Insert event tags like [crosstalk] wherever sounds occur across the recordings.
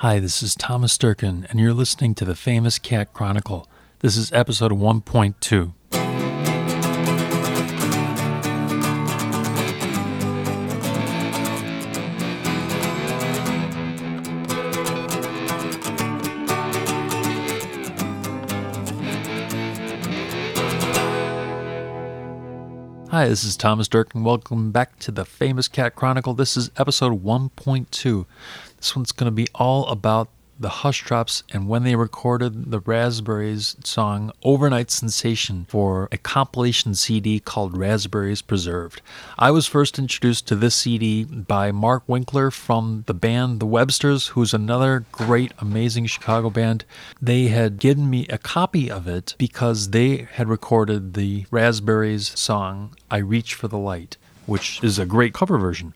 Hi, this is Thomas Durkin, and you're listening to the Famous Cat Chronicle. This is episode 1.2. Hi, this is Thomas Durkin. Welcome back to the Famous Cat Chronicle. This is episode 1.2. This one's going to be all about the Hushdrops and when they recorded the Raspberries song Overnight Sensation for a compilation CD called Raspberries Preserved. I was first introduced to this CD by Mark Winkler from the band The Websters, who's another great, amazing Chicago band. They had given me a copy of it because they had recorded the Raspberries song I Reach for the Light, which is a great cover version.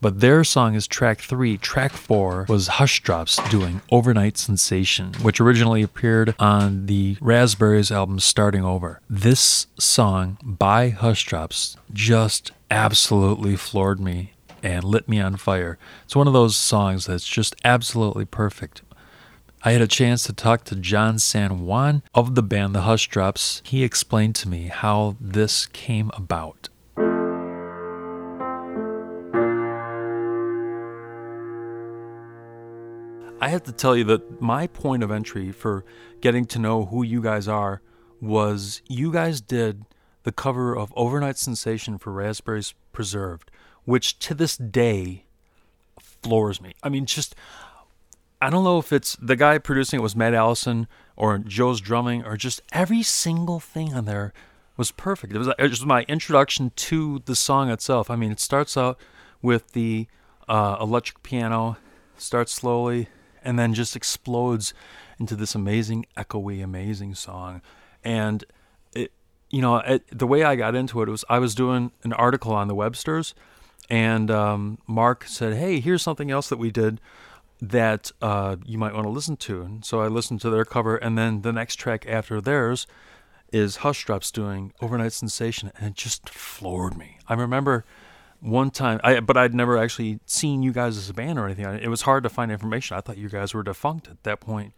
But their song is track three. Track four was Hushdrops doing Overnight Sensation, which originally appeared on the Raspberries album Starting Over. This song by Hushdrops just absolutely floored me and lit me on fire. It's one of those songs that's just absolutely perfect. I had a chance to talk to John San Juan of the band The Hushdrops. He explained to me how this came about. I have to tell you that my point of entry for getting to know who you guys are was you guys did the cover of Overnight Sensation for Raspberries Preserved, which to this day floors me. I mean, just, I don't know if it's the guy producing it was Matt Allison or Joe's drumming or just every single thing on there was perfect. It was, it was my introduction to the song itself. I mean, it starts out with the uh, electric piano, starts slowly, and then just explodes into this amazing, echoey, amazing song. And it, you know, it, the way I got into it was I was doing an article on the Websters, and um, Mark said, "Hey, here's something else that we did." That uh, you might want to listen to. And so I listened to their cover, and then the next track after theirs is Hushdrops doing Overnight Sensation, and it just floored me. I remember one time, I but I'd never actually seen you guys as a band or anything. It was hard to find information. I thought you guys were defunct at that point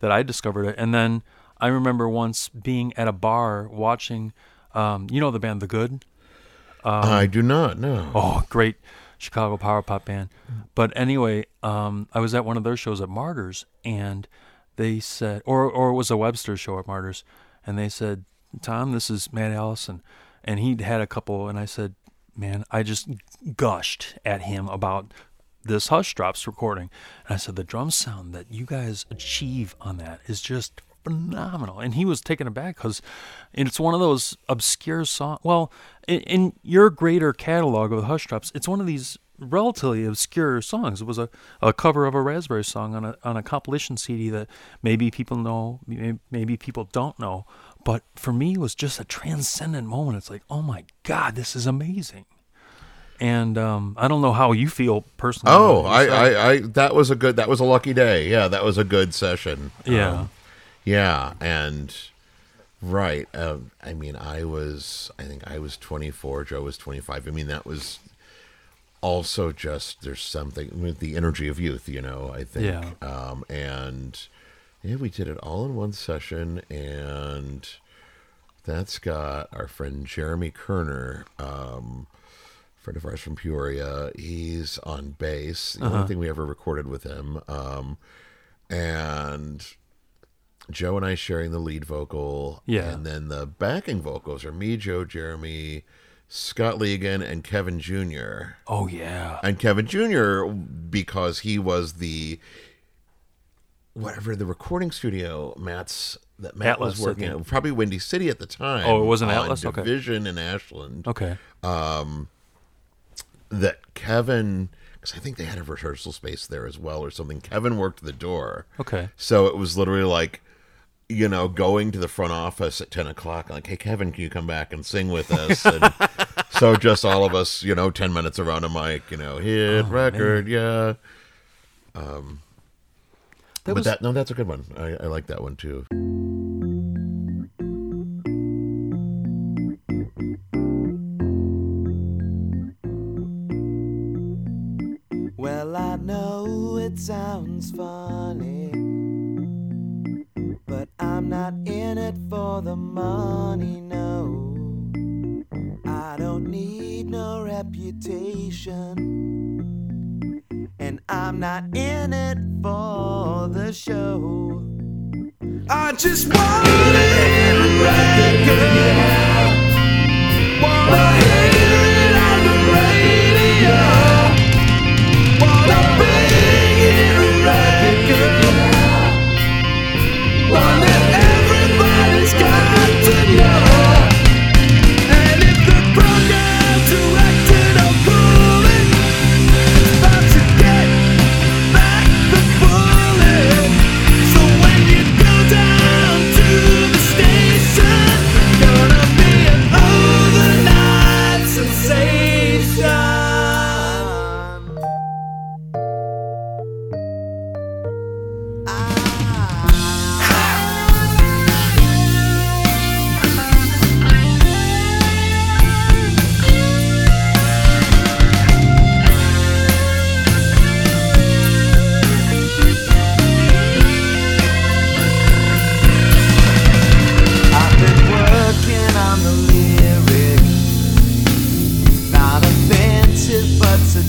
that I discovered it. And then I remember once being at a bar watching, um, you know, the band The Good. Um, I do not know. Oh, great Chicago power pop band. But anyway, um, I was at one of their shows at Martyrs, and they said, or or it was a Webster show at Martyrs, and they said, Tom, this is Matt Allison, and he'd had a couple, and I said, man, I just gushed at him about this Hushdrops recording. And I said, the drum sound that you guys achieve on that is just phenomenal. And he was taken aback because it's one of those obscure songs. Well, in, in, your greater catalog of Hushdrops, it's one of these relatively obscure songs. It was a, a cover of a Raspberry song on a on a compilation CD that maybe people know, maybe people don't know. But for me, it was just a transcendent moment. It's like, oh my God, this is amazing. And um, I don't know how you feel personally. Oh, I, I, I, that was a good, that was a lucky day. Yeah, that was a good session. Yeah, um, yeah, and right. Um, I mean, I was, I think I was 24. Joe was 25. I mean, that was also just there's something with the energy of youth. You know, I think. Yeah. Um, and yeah, we did it all in one session, and that's got our friend Jeremy Kerner, um, friend of ours from Peoria. He's on bass. The uh-huh. only thing we ever recorded with him, um, and Joe and I sharing the lead vocal. Yeah, and then the backing vocals are me, Joe, Jeremy. Scott Legan and Kevin Jr. Oh yeah, and Kevin Jr. because he was the whatever the recording studio Matt's that Matt Atlas, was working at, probably Windy City at the time. Oh, it wasn't Atlas. Division okay. in Ashland. Okay. Um, that Kevin, because I think they had a rehearsal space there as well or something. Kevin worked the door. Okay. So it was literally like, you know, going to the front office at ten o'clock, like, "Hey, Kevin, can you come back and sing with us?" [laughs] And so just all of us, you know, ten minutes around a mic, you know, hit oh, record, man. yeah. Um, that but was... that no, that's a good one. I, I like that one too. Well, I know it sounds funny. But I'm not in it for the money, no. I don't need no reputation. And I'm not in it for the show. I just want to hit a record. Wanna hear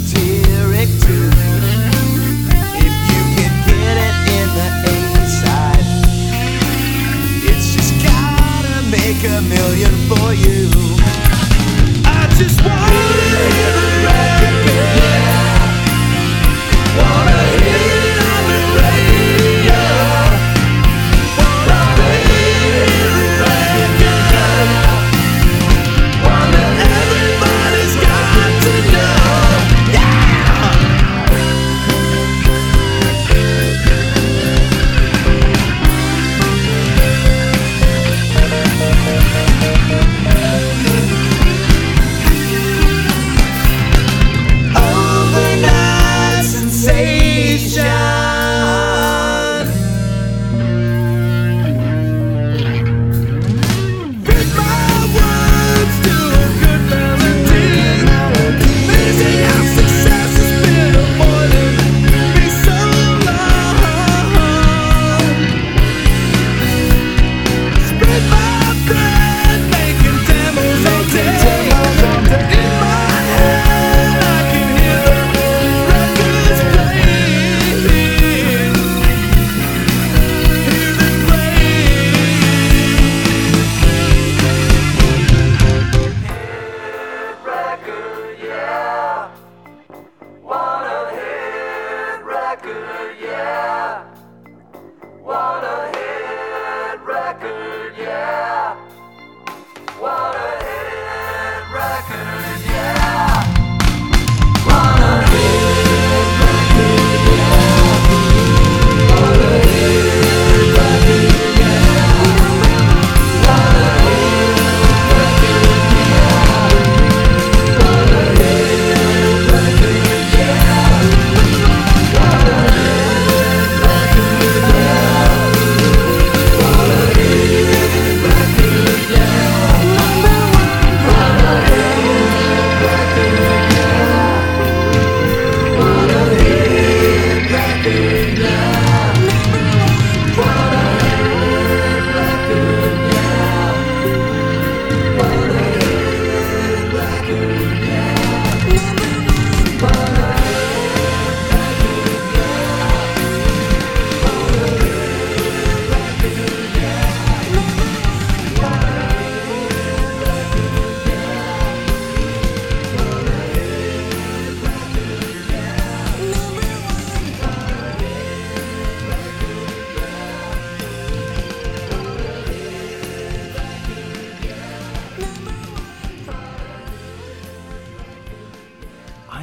but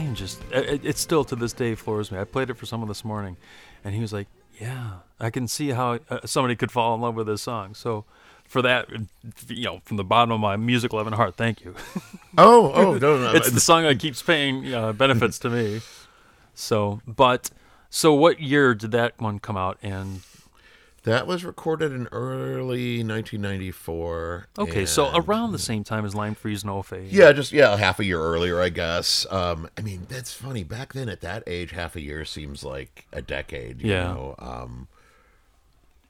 Am just. It, it still to this day floors me. I played it for someone this morning, and he was like, "Yeah, I can see how uh, somebody could fall in love with this song." So, for that, you know, from the bottom of my music loving heart, thank you. [laughs] Oh, oh, no, no. it's the song that keeps paying uh, benefits to me. So, but so what year did that one come out? And That was recorded in early 1994. Okay, so around the same time as Lime Freeze No Fade. Yeah, just yeah, half a year earlier, I guess. Um, I mean, that's funny. Back then, at that age, half a year seems like a decade. You Yeah. Know? Um,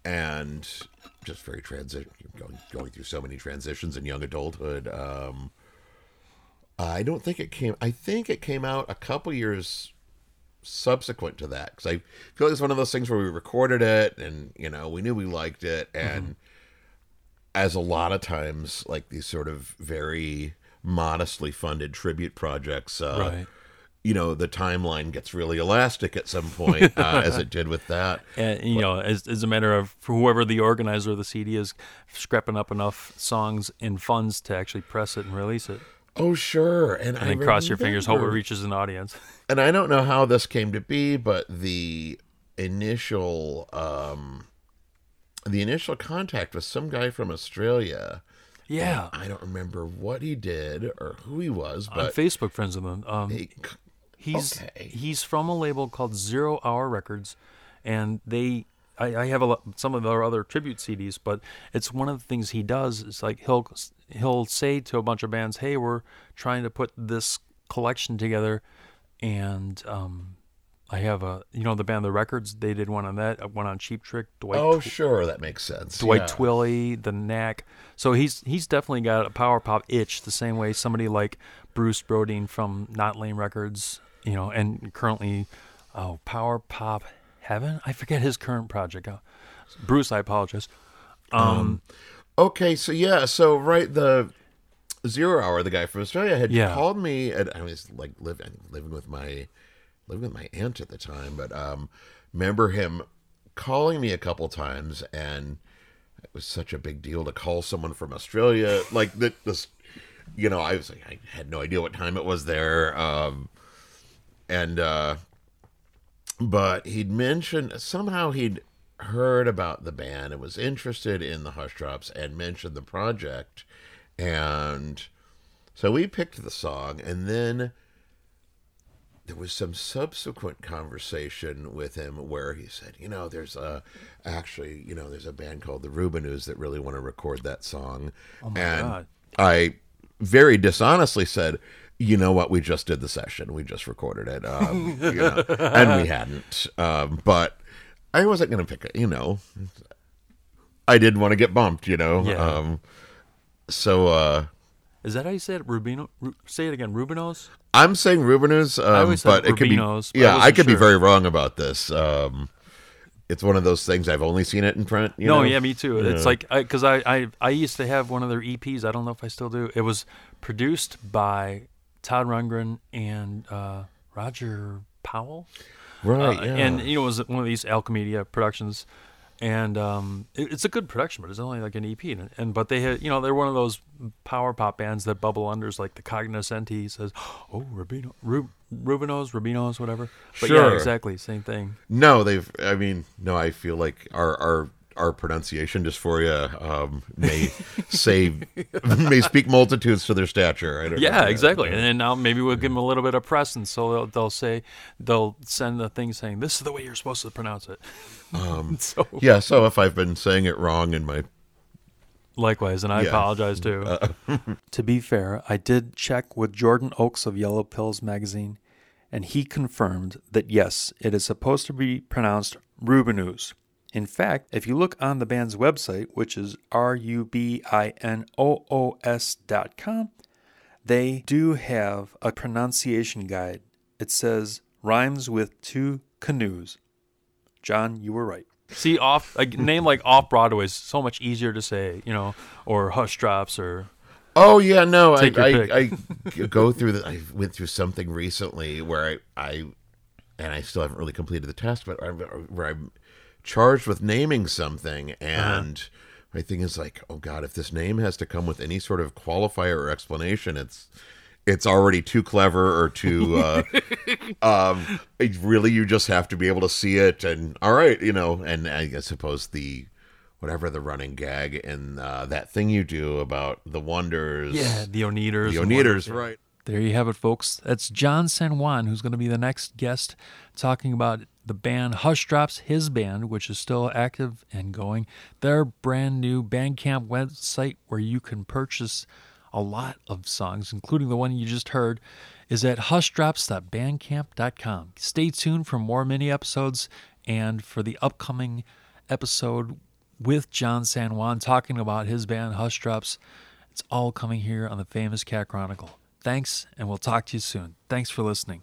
and just very transition, going going through so many transitions in young adulthood. Um, I don't think it came. I think it came out a couple years subsequent to that because I feel like it's one of those things where we recorded it and you know we knew we liked it and as a lot of times like these sort of very modestly funded tribute projects uh Right. you know the timeline gets really elastic at some point [laughs] uh, as it did with that And, you know, as, as a matter of for whoever the organizer of the CD is scrapping up enough songs and funds to actually press it and release it. Oh sure and, And I then cross your fingers, hope it reaches an audience. [laughs] and I don't know how this came to be, but the initial um the initial contact was some guy from Australia. Yeah. I don't remember what he did or who he was, I'm but Facebook friends with him. Um, he- He's Okay. he's from a label called Zero Hour Records, and they I, I have a lot, some of our other tribute CDs, but it's one of the things he does. It's like he'll he'll say to a bunch of bands, "Hey, we're trying to put this collection together," and um, I have a you know the band The Records. They did one on that, uh, one on Cheap Trick. Dwight oh Tw- sure, that makes sense. Dwight yeah. Twilley, the Knack. So he's he's definitely got a power pop itch the same way somebody like Bruce Brodeen from Not Lame Records, you know, and currently, oh, Power Pop Heaven. I forget his current project. Uh, Bruce, I apologize. Um, Okay, so yeah, so right the zero hour, the guy from Australia had Yeah. called me, and I was like living living with my living with my aunt at the time, but um, remember him calling me a couple times, and it was such a big deal to call someone from Australia, like that. This, you know, I was like, I had no idea what time it was there, um, and uh, but he'd mentioned somehow he'd heard about the band and was interested in the Hushdrops and mentioned the project, and so we picked the song, and then there was some subsequent conversation with him where he said, you know, there's a actually, you know, there's a band called the Rubinoos that really want to record that song, Oh and God. I very dishonestly said. You know what? We just did the session. We just recorded it, um, you know, and we [laughs] hadn't. Um, but I wasn't going to pick it. You know, I didn't want to get bumped. You know, Yeah. um, so uh, is that how you say it? Rubino? Ru- say it again. Rubinos? I'm saying Rubinos, um, but it could be. Rubinos, I Yeah, I, wasn't could be very wrong about this. Um, it's one of those things I've only seen it in print. You no, know? yeah, me too. It's like because I, I I used to have one of their EPs. I don't know if I still do. It was produced by Todd Rundgren and uh, Roger Powell. right. Uh, yeah. And you know, it was one of these Alchemedia productions, and um, it, it's a good production, but it's only like an EP. And, and but they had, you know, they're one of those power pop bands that bubble under, unders, like the Cognoscenti says, "Oh, Rubino, Rub, Rubinos, Rubinos, whatever." But yeah, Sure. exactly, same thing. No, they've. I mean, no. I feel like our our our pronunciation dysphoria um, may say [laughs] may speak multitudes to their stature. I don't Yeah, know. exactly. And then now maybe we'll give them a little bit of press, and so they'll, they'll say they'll send the thing saying this is the way you're supposed to pronounce it. Um, [laughs] so Yeah. So if I've been saying it wrong in my Likewise, and I Yeah. apologize too. [laughs] to be fair, I did check with Jordan Oakes of Yellow Pills magazine, and he confirmed that yes, it is supposed to be pronounced Rubinoos. In fact, if you look on the band's website, which is R U B I N O O S dot com, they do have a pronunciation guide. It says rhymes with two canoes. John, you were right. See, off a name like Off Broadway is so much easier to say, you know, or Hushdrops, or Oh yeah, no, I, Take your I, pick. I g- go through the. I went through something recently where I, I, and I still haven't really completed the test, but I'm, where I'm charged with naming something, and my thing is like, oh god, if this name has to come with any sort of qualifier or explanation, it's, it's already too clever or too. Uh, [laughs] um, really, you just have to be able to see it, and all right, you know, and I suppose the. Whatever the running gag and uh, that thing you do about the wonders, yeah, the Oneders. the and Oneders, right? There you have it, folks. That's John San Juan, who's going to be the next guest talking about the band Hushdrops, his band, which is still active and going, their brand new Bandcamp website where you can purchase a lot of songs, including the one you just heard, is at hushdrops.bandcamp.com. Stay tuned for more mini episodes and for the upcoming episode with John San Juan talking about his band Hushdrops. It's all coming here on the famous Cat Chronicle. Thanks, and we'll talk to you soon. Thanks for listening.